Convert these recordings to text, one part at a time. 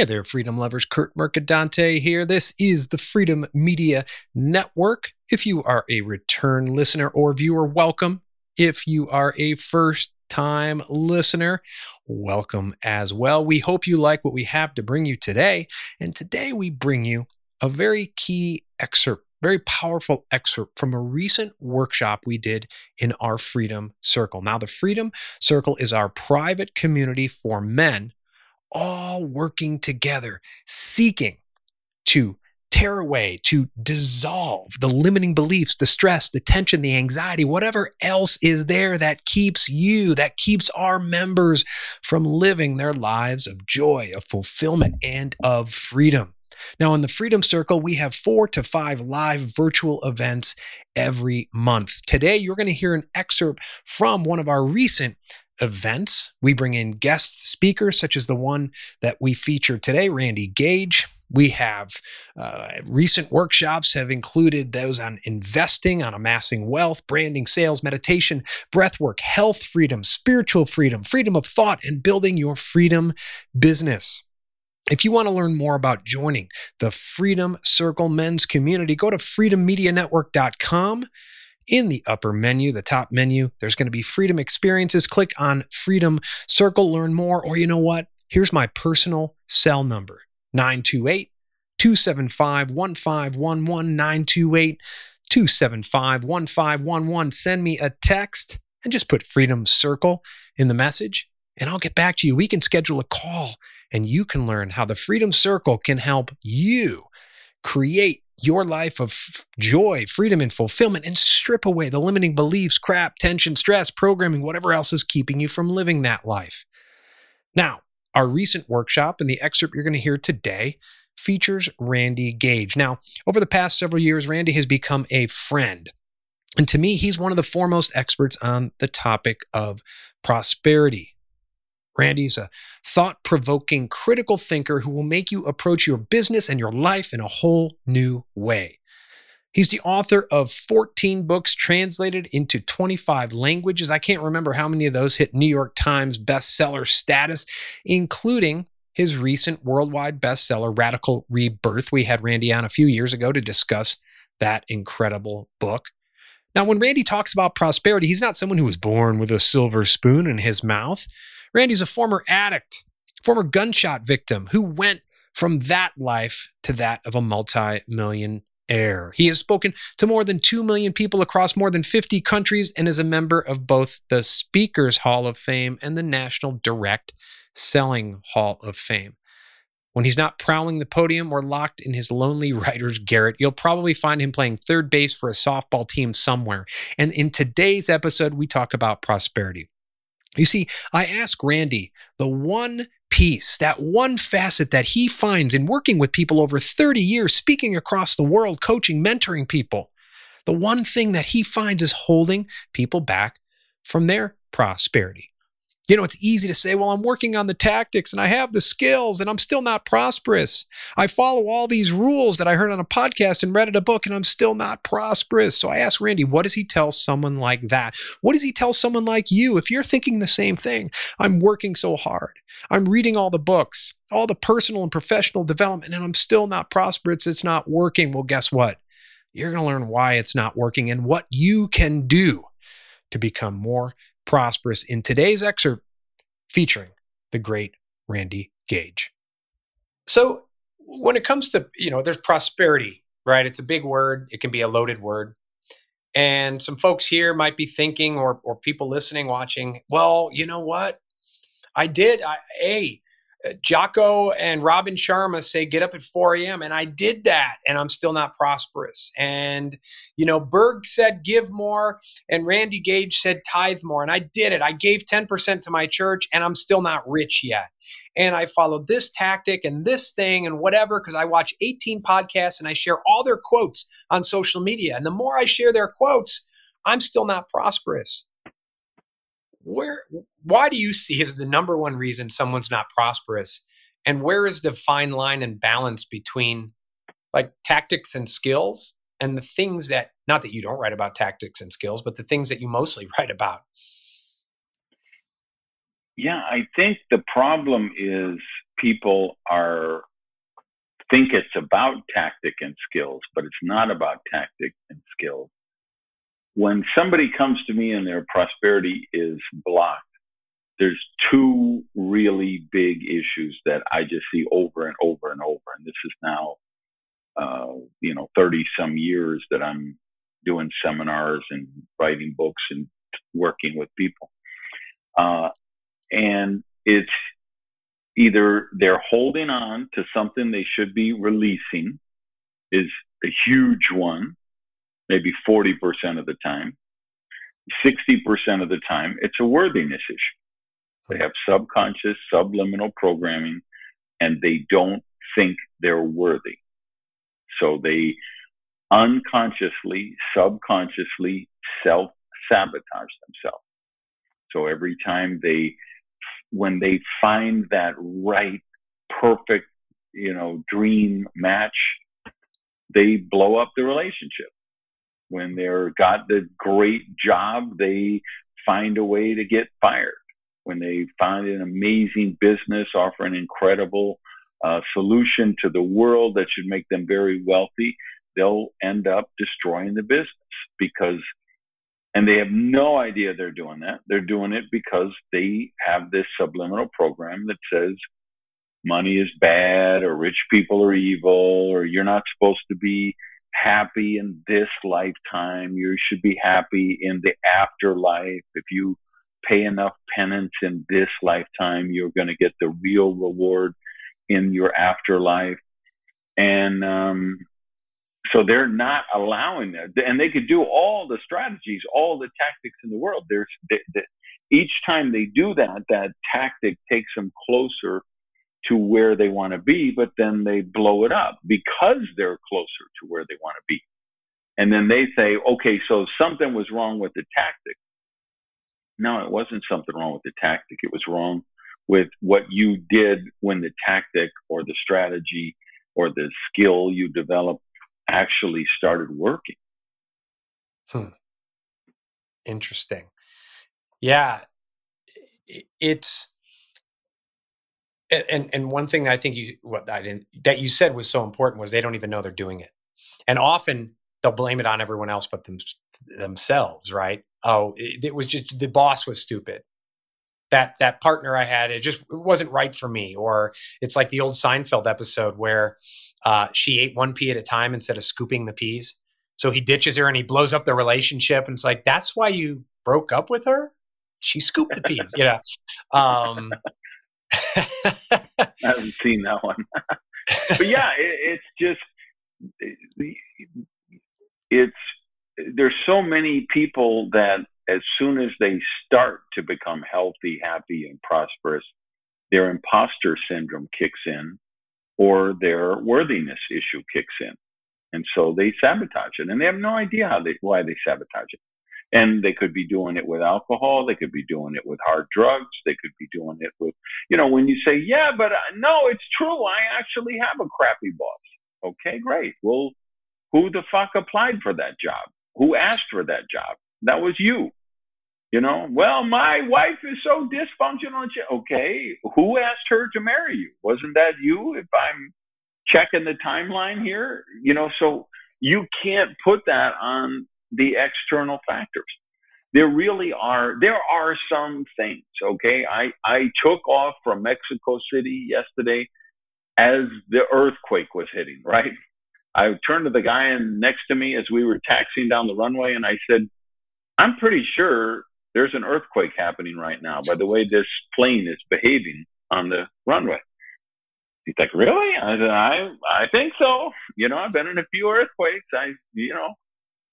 Hey there, freedom lovers. Kurt Mercadante here. This is the Freedom Media Network. If you are a return listener or viewer, welcome. If you are a first time listener, welcome as well. We hope you like what we have to bring you today. And today we bring you a very key excerpt, very powerful excerpt from a recent workshop we did in our Freedom Circle. Now, the Freedom Circle is our private community for men all working together, seeking to tear away, to dissolve the limiting beliefs, the stress, the tension, the anxiety, whatever else is there that keeps you, that keeps our members from living their lives of joy, of fulfillment, and of freedom. Now, in the Freedom Circle, we have four to five live virtual events every month. Today, you're going to hear an excerpt from one of our recent events. We bring in guest speakers, such as the one that we feature today, Randy Gage. We have uh, recent workshops have included those on investing, on amassing wealth, branding, sales, meditation, breathwork, health freedom, spiritual freedom, freedom of thought, and building your freedom business. If you want to learn more about joining the Freedom Circle men's community, go to freedommedianetwork.com. In the upper menu, the top menu, there's going to be Freedom Experiences. Click on Freedom Circle, learn more. Or you know what? Here's my personal cell number 928 275 1511 928 275 1511. Send me a text and just put Freedom Circle in the message, and I'll get back to you. We can schedule a call and you can learn how the Freedom Circle can help you create your life of joy, freedom, and fulfillment and strip away the limiting beliefs, crap, tension, stress, programming, whatever else is keeping you from living that life. Now, our recent workshop and the excerpt you're going to hear today features Randy Gage. Now, over the past several years, Randy has become a friend. And to me, he's one of the foremost experts on the topic of prosperity. Randy's a thought provoking, critical thinker who will make you approach your business and your life in a whole new way. He's the author of 14 books translated into 25 languages. I can't remember how many of those hit New York Times bestseller status, including his recent worldwide bestseller, Radical Rebirth. We had Randy on a few years ago to discuss that incredible book. Now, when Randy talks about prosperity, he's not someone who was born with a silver spoon in his mouth. Randy's a former addict, former gunshot victim who went from that life to that of a multi million. He has spoken to more than 2 million people across more than 50 countries and is a member of both the Speakers Hall of Fame and the National Direct Selling Hall of Fame. When he's not prowling the podium or locked in his lonely writer's garret, you'll probably find him playing third base for a softball team somewhere. And in today's episode, we talk about prosperity. You see, I ask Randy the one piece, that one facet that he finds in working with people over 30 years, speaking across the world, coaching, mentoring people. The one thing that he finds is holding people back from their prosperity. You know, it's easy to say, well, I'm working on the tactics and I have the skills and I'm still not prosperous. I follow all these rules that I heard on a podcast and read in a book and I'm still not prosperous. So I asked Randy, what does he tell someone like that? What does he tell someone like you if you're thinking the same thing? I'm working so hard. I'm reading all the books, all the personal and professional development, and I'm still not prosperous. It's not working. Well, guess what? You're going to learn why it's not working and what you can do to become more prosperous in today's excerpt featuring the great Randy Gage. So, when it comes to, you know, there's prosperity, right? It's a big word, it can be a loaded word. And some folks here might be thinking, or, or people listening, watching, well, you know what? I did. I, hey, Jocko and Robin Sharma say get up at 4 a.m. and I did that and I'm still not prosperous. And you know, Burg said give more and Randy Gage said tithe more and I did it. I gave 10% to my church and I'm still not rich yet. And I followed this tactic and this thing and whatever because I watch 18 podcasts and I share all their quotes on social media. And the more I share their quotes, I'm still not prosperous where why do you see as the number one reason someone's not prosperous and where is the fine line and balance between like tactics and skills and the things that not that you don't write about tactics and skills but the things that you mostly write about yeah i think the problem is people are think it's about tactic and skills, but it's not about tactic and skills. When somebody comes to me and their prosperity is blocked, there's two really big issues that I just see over and over and over. And this is now, uh, you know, 30 some years that I'm doing seminars and writing books and working with people. Uh, and it's either they're holding on to something they should be releasing is a huge one, maybe 40% of the time. 60% of the time, it's a worthiness issue. They have subconscious, subliminal programming, and they don't think they're worthy. So they unconsciously, subconsciously self sabotage themselves. So every time they when they find that right, perfect, you know, dream match, they blow up the relationship. When they're got the great job, they find a way to get fired. When they find an amazing business, offer an incredible uh, solution to the world that should make them very wealthy, they'll end up destroying the business because and they have no idea they're doing that. They're doing it because they have this subliminal program that says money is bad or rich people are evil or you're not supposed to be happy in this lifetime. You should be happy in the afterlife. If you pay enough penance in this lifetime, you're going to get the real reward in your afterlife. And um, so they're not allowing that, and they could do all the strategies, all the tactics in the world. There's they, they, each time they do that, that tactic takes them closer to where they want to be, but then they blow it up because they're closer to where they want to be. And then they say, okay, so something was wrong with the tactic. No, it wasn't something wrong with the tactic. It was wrong with what you did when the tactic or the strategy or the skill you developed actually started working. Hmm. Interesting. Yeah, it's and and one thing I think you what I didn't that you said was so important was they don't even know they're doing it, and often they'll blame it on everyone else but them, themselves, right? Oh, it, it was just the boss was stupid. That that partner I had, it just it wasn't right for me. Or it's like the old Seinfeld episode where uh, she ate one pea at a time instead of scooping the peas. So he ditches her and he blows up the relationship. And it's like, that's why you broke up with her? She scooped the peas, you know. Um, I haven't seen that one. but yeah, it, it's just, it's, there's so many people that as soon as they start to become healthy, happy, and prosperous, their imposter syndrome kicks in or their worthiness issue kicks in. And so they sabotage it. And they have no idea how they, why they sabotage it. And they could be doing it with alcohol. They could be doing it with hard drugs. They could be doing it with, you know, when you say, yeah, but uh, no, it's true. I actually have a crappy boss. Okay, great. Well, who the fuck applied for that job? Who asked for that job? That was you. You know, well, my wife is so dysfunctional. Okay, who asked her to marry you? Wasn't that you? If I'm checking the timeline here, you know, so you can't put that on the external factors. There really are, there are some things, okay? I, I took off from Mexico City yesterday as the earthquake was hitting, right? I turned to the guy next to me as we were taxiing down the runway and I said, I'm pretty sure there's an earthquake happening right now by the way this plane is behaving on the runway. He's like, really? I said, I, I think so. You know, I've been in a few earthquakes. I, you know,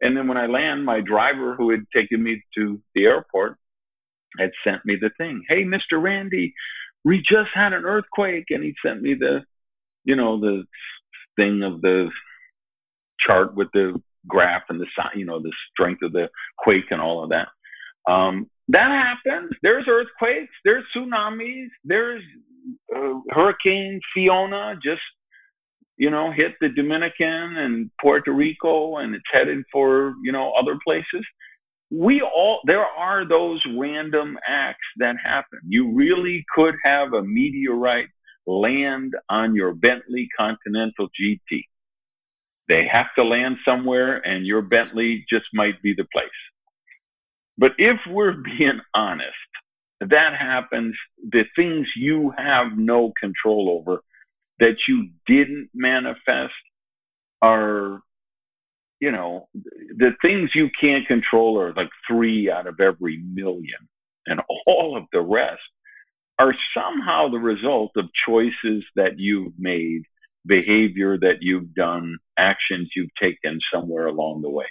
and then when I land, my driver who had taken me to the airport had sent me the thing. Hey, Mr. Randy, we just had an earthquake. And he sent me the, you know, the thing of the chart with the graph and the, you know, the strength of the quake and all of that. Um, that happens. There's earthquakes. There's tsunamis. There's uh, Hurricane Fiona just, you know, hit the Dominican and Puerto Rico, and it's headed for you know other places. We all there are those random acts that happen. You really could have a meteorite land on your Bentley Continental GT. They have to land somewhere, and your Bentley just might be the place. But if we're being honest, that happens. The things you have no control over that you didn't manifest are, you know, the things you can't control are like three out of every million. And all of the rest are somehow the result of choices that you've made, behavior that you've done, actions you've taken somewhere along the way.